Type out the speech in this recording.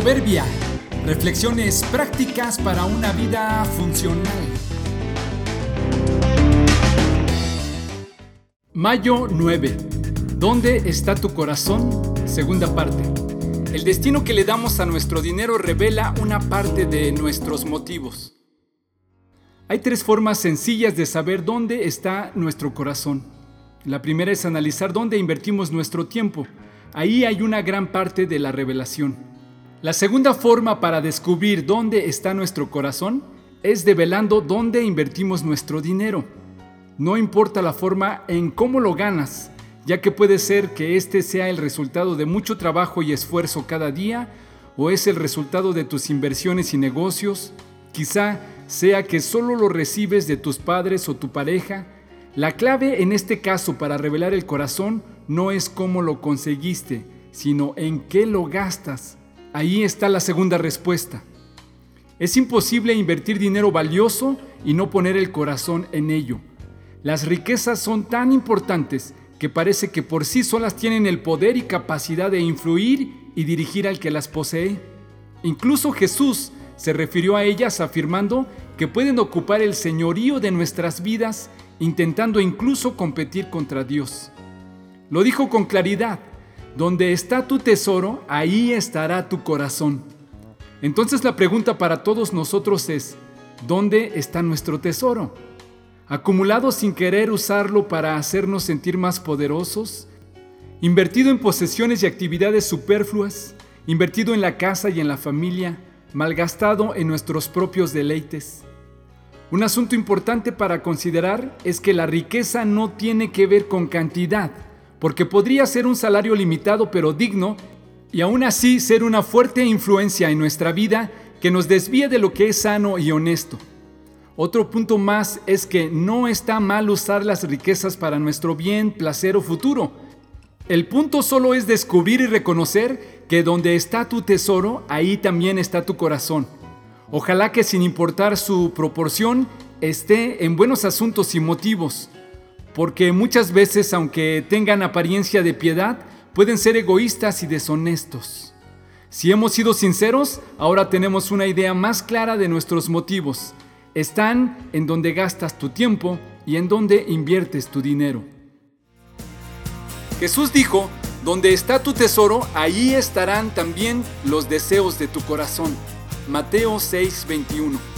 Proverbia. Reflexiones prácticas para una vida funcional. Mayo 9. ¿Dónde está tu corazón? Segunda parte. El destino que le damos a nuestro dinero revela una parte de nuestros motivos. Hay tres formas sencillas de saber dónde está nuestro corazón. La primera es analizar dónde invertimos nuestro tiempo. Ahí hay una gran parte de la revelación. La segunda forma para descubrir dónde está nuestro corazón es develando dónde invertimos nuestro dinero. No importa la forma en cómo lo ganas, ya que puede ser que este sea el resultado de mucho trabajo y esfuerzo cada día, o es el resultado de tus inversiones y negocios, quizá sea que solo lo recibes de tus padres o tu pareja. La clave en este caso para revelar el corazón no es cómo lo conseguiste, sino en qué lo gastas. Ahí está la segunda respuesta. Es imposible invertir dinero valioso y no poner el corazón en ello. Las riquezas son tan importantes que parece que por sí solas tienen el poder y capacidad de influir y dirigir al que las posee. Incluso Jesús se refirió a ellas afirmando que pueden ocupar el señorío de nuestras vidas intentando incluso competir contra Dios. Lo dijo con claridad, donde está tu tesoro, ahí estará tu corazón. Entonces la pregunta para todos nosotros es, ¿dónde está nuestro tesoro? ¿Acumulado sin querer usarlo para hacernos sentir más poderosos? ¿Invertido en posesiones y actividades superfluas? ¿Invertido en la casa y en la familia? ¿Malgastado en nuestros propios deleites? Un asunto importante para considerar es que la riqueza no tiene que ver con cantidad, porque podría ser un salario limitado pero digno y aún así ser una fuerte influencia en nuestra vida que nos desvíe de lo que es sano y honesto. Otro punto más es que no está mal usar las riquezas para nuestro bien, placer o futuro. El punto solo es descubrir y reconocer que donde está tu tesoro, ahí también está tu corazón. Ojalá que sin importar su proporción, esté en buenos asuntos y motivos, porque muchas veces, aunque tengan apariencia de piedad, pueden ser egoístas y deshonestos. Si hemos sido sinceros, ahora tenemos una idea más clara de nuestros motivos. Están en donde gastas tu tiempo y en donde inviertes tu dinero. Jesús dijo, donde está tu tesoro, ahí estarán también los deseos de tu corazón. Mateo 6:21